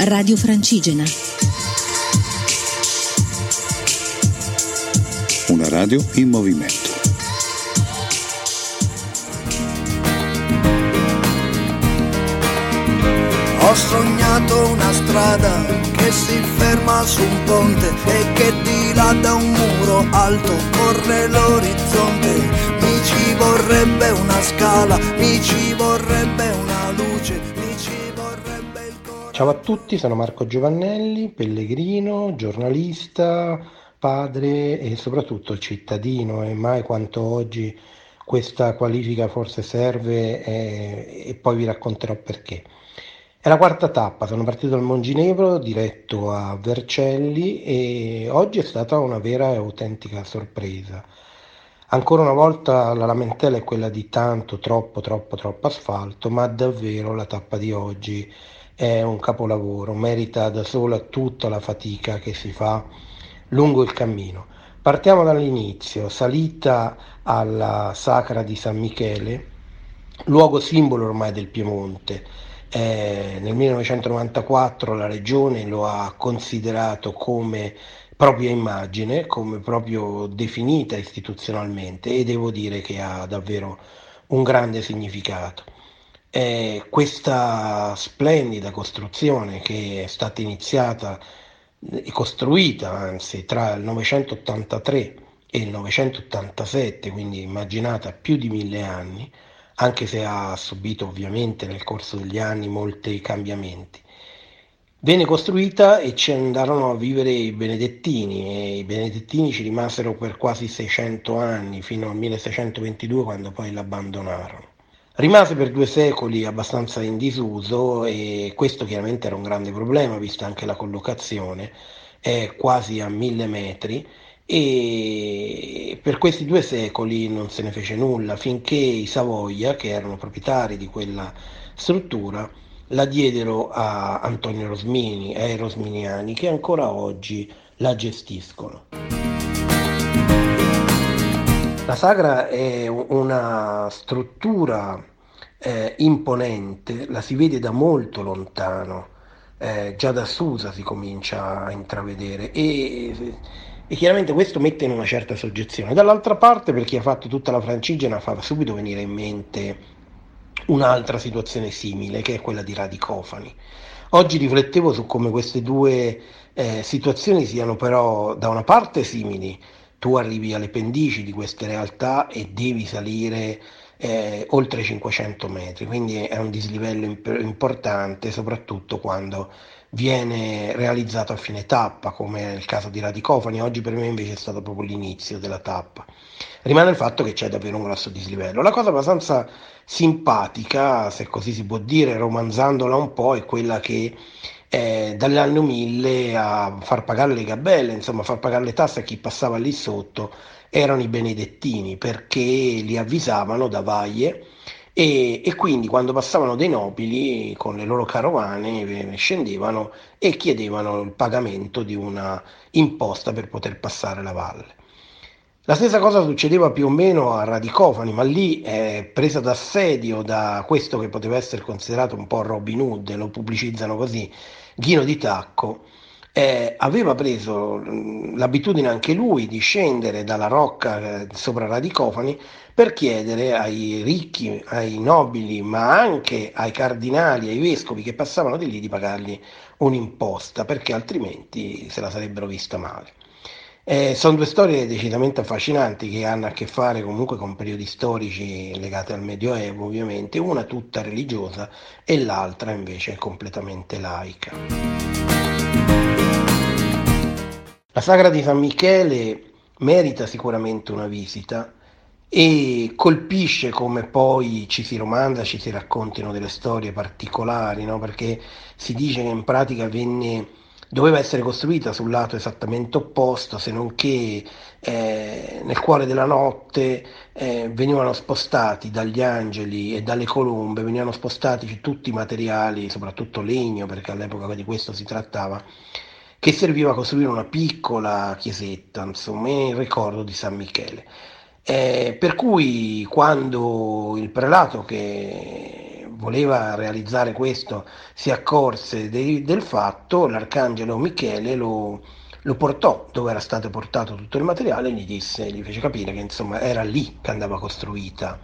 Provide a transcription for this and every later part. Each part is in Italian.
Radio Francigena. Una radio in movimento. Ho sognato una strada che si ferma su un ponte e che dilata un muro alto, corre l'orizzonte. Mi ci vorrebbe una scala, mi ci vorrebbe una luce, Ciao a tutti, sono Marco Giovannelli, pellegrino, giornalista, padre e soprattutto cittadino e mai quanto oggi questa qualifica forse serve e, e poi vi racconterò perché. È la quarta tappa, sono partito dal Monginevro diretto a Vercelli e oggi è stata una vera e autentica sorpresa. Ancora una volta la lamentela è quella di tanto, troppo, troppo, troppo asfalto, ma davvero la tappa di oggi è un capolavoro, merita da sola tutta la fatica che si fa lungo il cammino. Partiamo dall'inizio, salita alla Sacra di San Michele, luogo simbolo ormai del Piemonte. Eh, nel 1994 la regione lo ha considerato come propria immagine, come proprio definita istituzionalmente e devo dire che ha davvero un grande significato. Eh, questa splendida costruzione che è stata iniziata e costruita anzi tra il 983 e il 987, quindi immaginata più di mille anni, anche se ha subito ovviamente nel corso degli anni molti cambiamenti. Venne costruita e ci andarono a vivere i benedettini e i benedettini ci rimasero per quasi 600 anni, fino al 1622 quando poi l'abbandonarono. Rimase per due secoli abbastanza in disuso e questo chiaramente era un grande problema, vista anche la collocazione, è quasi a mille metri e per questi due secoli non se ne fece nulla finché i Savoia, che erano proprietari di quella struttura, la diedero a Antonio Rosmini e ai rosminiani che ancora oggi la gestiscono. La sagra è una struttura eh, imponente, la si vede da molto lontano, eh, già da Susa si comincia a intravedere e, e, chiaramente questo mette in una certa soggezione. Dall'altra parte per chi ha fatto tutta la francigena fa subito venire in mente un'altra situazione simile che è quella di Radicofani. Oggi riflettevo su come queste due eh, situazioni siano però da una parte simili, tu arrivi alle pendici di queste realtà e devi salire eh, oltre 500 metri, quindi è un dislivello imp- importante soprattutto quando viene realizzato a fine tappa, come nel caso di Radicofani, oggi per me invece è stato proprio l'inizio della tappa. Rimane il fatto che c'è davvero un grosso dislivello. La cosa abbastanza simpatica, se così si può dire, romanzandola un po', è quella che eh, dall'anno 1000 a far pagare le gabelle, insomma far pagare le tasse a chi passava lì sotto, erano i benedettini perché li avvisavano da Valle e, e, quindi quando passavano dei nobili con le loro carovane scendevano e chiedevano il pagamento di una imposta per poter passare la valle. La stessa cosa succedeva più o meno a Radicofani, ma lì è presa d'assedio da questo che poteva essere considerato un po' Robin Hood, lo pubblicizzano così, Ghino di Tacco, eh, aveva preso mh, l'abitudine anche lui di scendere dalla rocca eh, sopra Radicofani per chiedere ai ricchi, ai nobili, ma anche ai cardinali, ai vescovi che passavano di lì di pagargli un'imposta, perché altrimenti se la sarebbero vista male. Eh, sono due storie decisamente affascinanti che hanno a che fare comunque con periodi storici legati al Medioevo, ovviamente, una tutta religiosa e l'altra invece completamente laica. La sagra di San Michele merita sicuramente una visita e colpisce come poi ci si romanda, ci si raccontino delle storie particolari, no? perché si dice che in pratica venne doveva essere costruita sul lato esattamente opposto, se non che eh, nel cuore della notte eh, venivano spostati dagli angeli e dalle colombe, venivano spostati tutti i materiali, soprattutto legno, perché all'epoca di questo si trattava, che serviva a costruire una piccola chiesetta, insomma, in ricordo di San Michele. Eh, per cui quando il prelato che voleva realizzare questo si accorse de- del fatto, l'arcangelo Michele lo, lo, portò dove era stato portato tutto il materiale e gli disse, gli fece capire che insomma era lì che andava costruita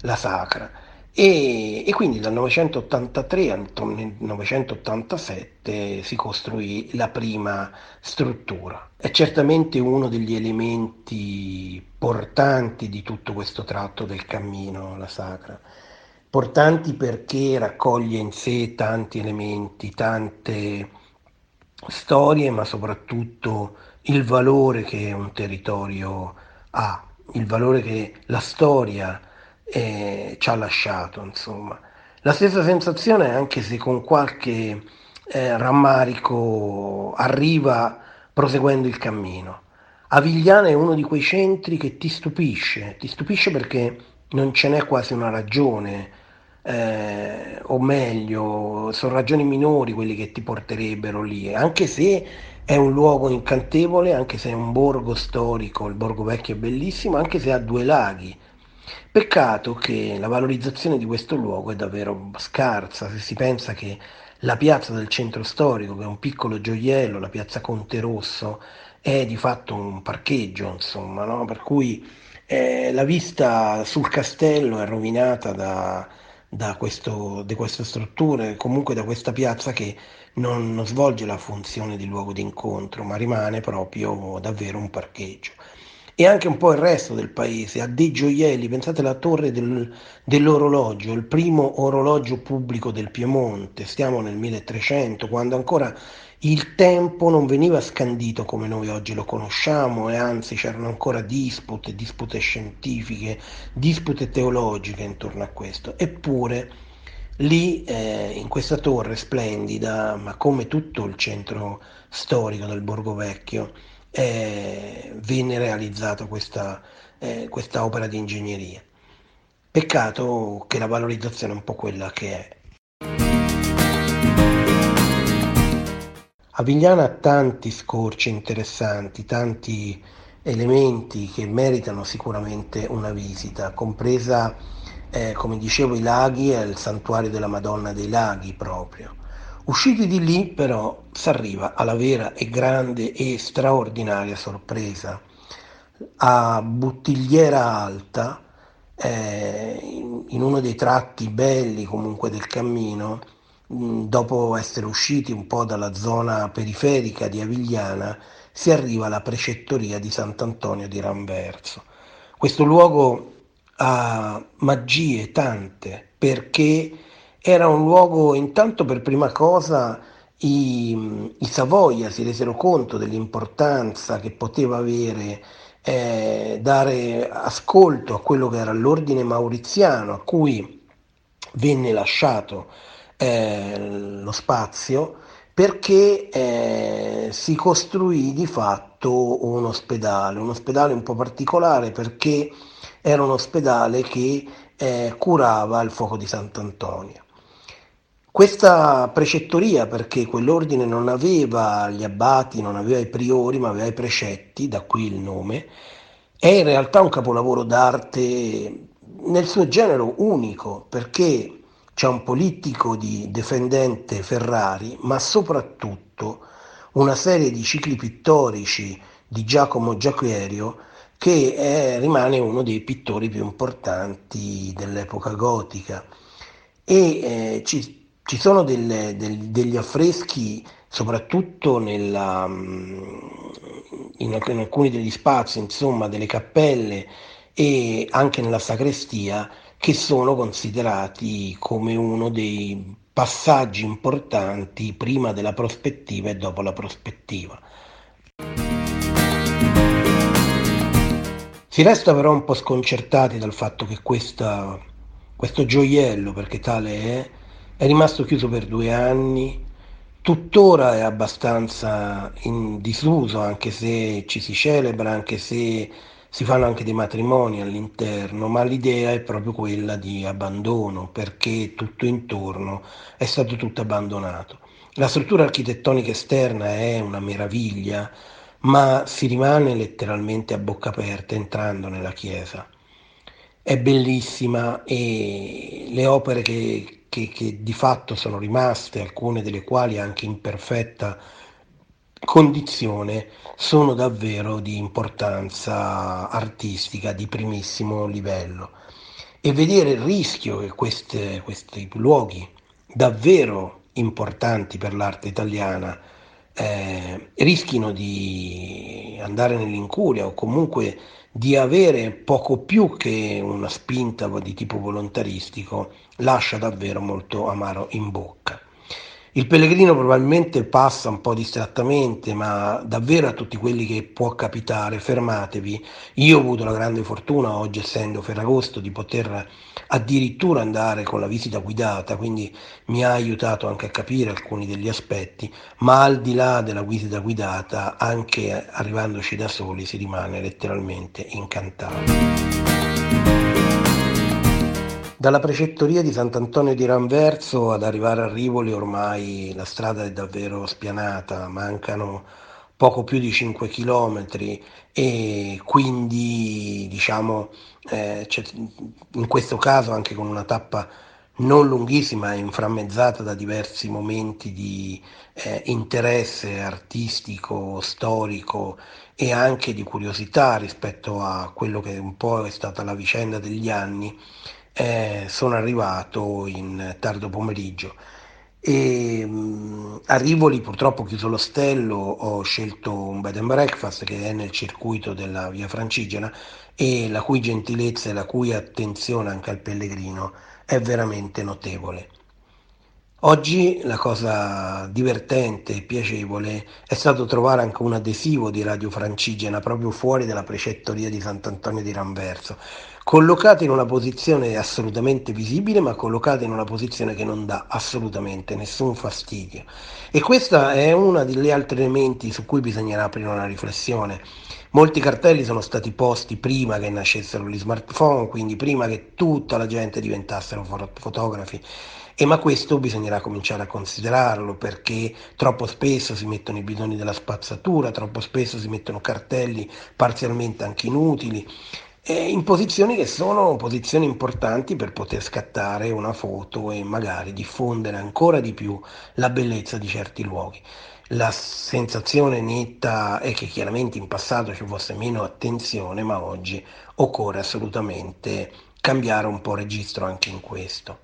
la sacra. E, e, quindi dal 983 al 987 si costruì la prima struttura. È certamente uno degli elementi portanti di tutto questo tratto del cammino, la sacra. Portanti perché raccoglie in sé tanti elementi, tante storie, ma soprattutto il valore che un territorio ha, il valore che la storia eh, ci ha lasciato, insomma. La stessa sensazione, anche se con qualche eh, rammarico, arriva proseguendo il cammino. Avigliana è uno di quei centri che ti stupisce, ti stupisce perché non ce n'è quasi una ragione, eh, o meglio, sono ragioni minori quelli che ti porterebbero lì, anche se è un luogo incantevole, anche se è un borgo storico, il borgo vecchio è bellissimo, anche se ha due laghi, Peccato che la valorizzazione di questo luogo è davvero scarsa, se si pensa che la piazza del centro storico, che è un piccolo gioiello, la piazza Conte Rosso, è di fatto un parcheggio, insomma, no? per cui eh, la vista sul castello è rovinata da, da, questo, da queste strutture, comunque da questa piazza che non, non svolge la funzione di luogo di incontro, ma rimane proprio davvero un parcheggio. E anche un po' il resto del paese ha dei gioielli, pensate alla torre del, dell'orologio, il primo orologio pubblico del Piemonte, stiamo nel 1300, quando ancora il tempo non veniva scandito come noi oggi lo conosciamo e anzi c'erano ancora dispute, dispute scientifiche, dispute teologiche intorno a questo. Eppure lì eh, in questa torre splendida, ma come tutto il centro storico del Borgo Vecchio, eh, venne realizzata questa, eh, questa opera di ingegneria. Peccato che la valorizzazione è un po' quella che è. Avigliana ha tanti scorci interessanti, tanti elementi che meritano sicuramente una visita, compresa, eh, come dicevo, i laghi e il santuario della Madonna dei Laghi proprio. Usciti di lì però si arriva alla vera e grande e straordinaria sorpresa. A Buttigliera Alta, eh, in uno dei tratti belli comunque del cammino, dopo essere usciti un po' dalla zona periferica di Avigliana, si arriva alla precettoria di Sant'Antonio di Ramverso. Questo luogo ha magie tante perché era un luogo, intanto per prima cosa, i, i Savoia si resero conto dell'importanza che poteva avere eh, dare ascolto a quello che era l'ordine mauriziano, a cui venne lasciato eh, lo spazio perché eh, si costruì di fatto un ospedale, un ospedale un po' particolare perché era un ospedale che eh, curava il fuoco di Sant'Antonio. Questa precettoria, perché quell'ordine non aveva gli abbati, non aveva i priori, ma aveva i precetti, da qui il nome, è in realtà un capolavoro d'arte nel suo genere unico, perché c'è un politico di defendente Ferrari, ma soprattutto una serie di cicli pittorici di Giacomo Giaquerio che è, rimane uno dei pittori più importanti dell'epoca gotica. E eh, ci ci sono delle, del, degli affreschi, soprattutto nella, mm, in, in alcuni degli spazi, insomma, delle cappelle e anche nella sacrestia, che sono considerati come uno dei passaggi importanti prima della prospettiva e dopo la prospettiva. Si resta però un po' sconcertati dal fatto che questa, questo gioiello, perché tale è, è rimasto chiuso per due anni, tuttora è abbastanza in disuso, anche se ci si celebra, anche se si fanno anche dei matrimoni all'interno, ma l'idea è proprio quella di abbandono, perché tutto intorno è stato tutto abbandonato. La struttura architettonica esterna è una meraviglia, ma si rimane letteralmente a bocca aperta entrando nella chiesa. è bellissima e le opere che, che, che di fatto sono rimaste, alcune delle quali anche in perfetta condizione, sono davvero di importanza artistica di primissimo livello. E vedere il rischio che queste, questi luoghi davvero importanti per l'arte italiana eh, rischino di andare nell'incuria o comunque di avere poco più che una spinta di tipo volontaristico, lascia davvero molto amaro in bocca. Il pellegrino probabilmente passa un po' distrattamente, ma davvero a tutti quelli che può capitare, fermatevi. Io ho avuto la grande fortuna, oggi essendo Ferragosto, di poter addirittura andare con la visita guidata, quindi mi ha aiutato anche a capire alcuni degli aspetti, ma al di là della visita guidata, anche arrivandoci da soli, si rimane letteralmente incantati. Dalla precettoria di Sant'Antonio di Ranverso ad arrivare a Rivoli ormai la strada è davvero spianata, mancano poco più di 5 km e quindi diciamo eh, in questo caso anche con una tappa non lunghissima e inframmezzata da diversi momenti di eh, interesse artistico, storico e anche di curiosità rispetto a quello che un po' è stata la vicenda degli anni, eh, sono arrivato in tardo pomeriggio e mh, a Rivoli purtroppo chiuso l'ostello ho scelto un bed and breakfast che è nel circuito della via Francigena e la cui gentilezza e la cui attenzione anche al pellegrino è veramente notevole. Oggi la cosa divertente e piacevole è stato trovare anche un adesivo di Radio Francigena proprio fuori dalla precettoria di Sant'Antonio di Ranverso, collocato in una posizione assolutamente visibile, ma collocato in una posizione che non dà assolutamente nessun fastidio. E questo è uno degli altri elementi su cui bisognerà aprire una riflessione. Molti cartelli sono stati posti prima che nascessero gli smartphone, quindi prima che tutta la gente diventassero fotografi e ma questo bisognerà cominciare a considerarlo perché troppo spesso si mettono i bidoni della spazzatura, troppo spesso si mettono cartelli parzialmente anche inutili, eh, in posizioni che sono posizioni importanti per poter scattare una foto e magari diffondere ancora di più la bellezza di certi luoghi. La sensazione netta è che chiaramente in passato ci fosse meno attenzione, ma oggi occorre assolutamente cambiare un po' registro anche in questo.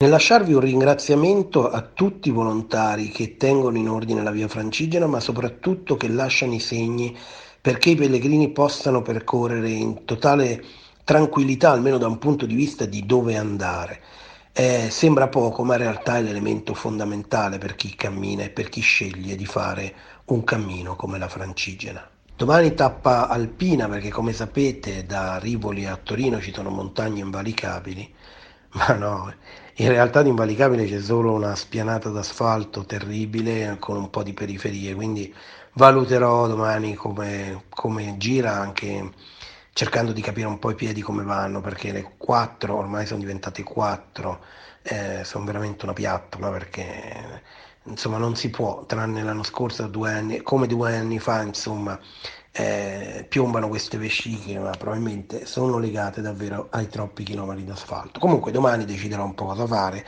Nel lasciarvi un ringraziamento a tutti i volontari che tengono in ordine la via Francigena, ma soprattutto che lasciano i segni perché i pellegrini possano percorrere in totale tranquillità, almeno da un punto di vista di dove andare. Eh, sembra poco, ma in realtà è l'elemento fondamentale per chi cammina e per chi sceglie di fare un cammino come la Francigena. Domani tappa alpina perché come sapete da Rivoli a Torino ci sono montagne invalicabili, ma no, in realtà di invalicabile c'è solo una spianata d'asfalto terribile con un po' di periferie, quindi valuterò domani come, come gira anche cercando di capire un po' i piedi come vanno perché le quattro ormai sono diventate quattro eh, sono veramente una piattola perché insomma non si può tranne l'anno scorso due anni come due anni fa insomma eh, piombano queste vesciche, ma probabilmente sono legate davvero ai troppi chilometri d'asfalto. Comunque domani deciderò un po' cosa fare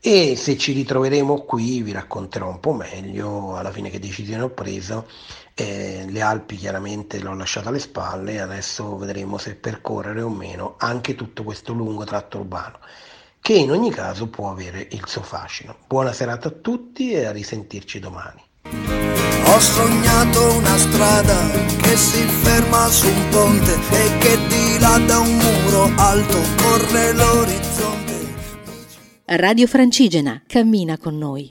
e se ci ritroveremo qui vi racconterò un po' meglio alla fine che decisione ho preso. Eh, le Alpi chiaramente le ho lasciate alle spalle adesso vedremo se percorrere o meno anche tutto questo lungo tratto urbano che in ogni caso può avere il suo fascino. Buona serata a tutti e a risentirci domani. Ho sognato una strada che si ferma su un ponte e che di là da un muro alto corre l'orizzonte. Radio Francigena, cammina con noi.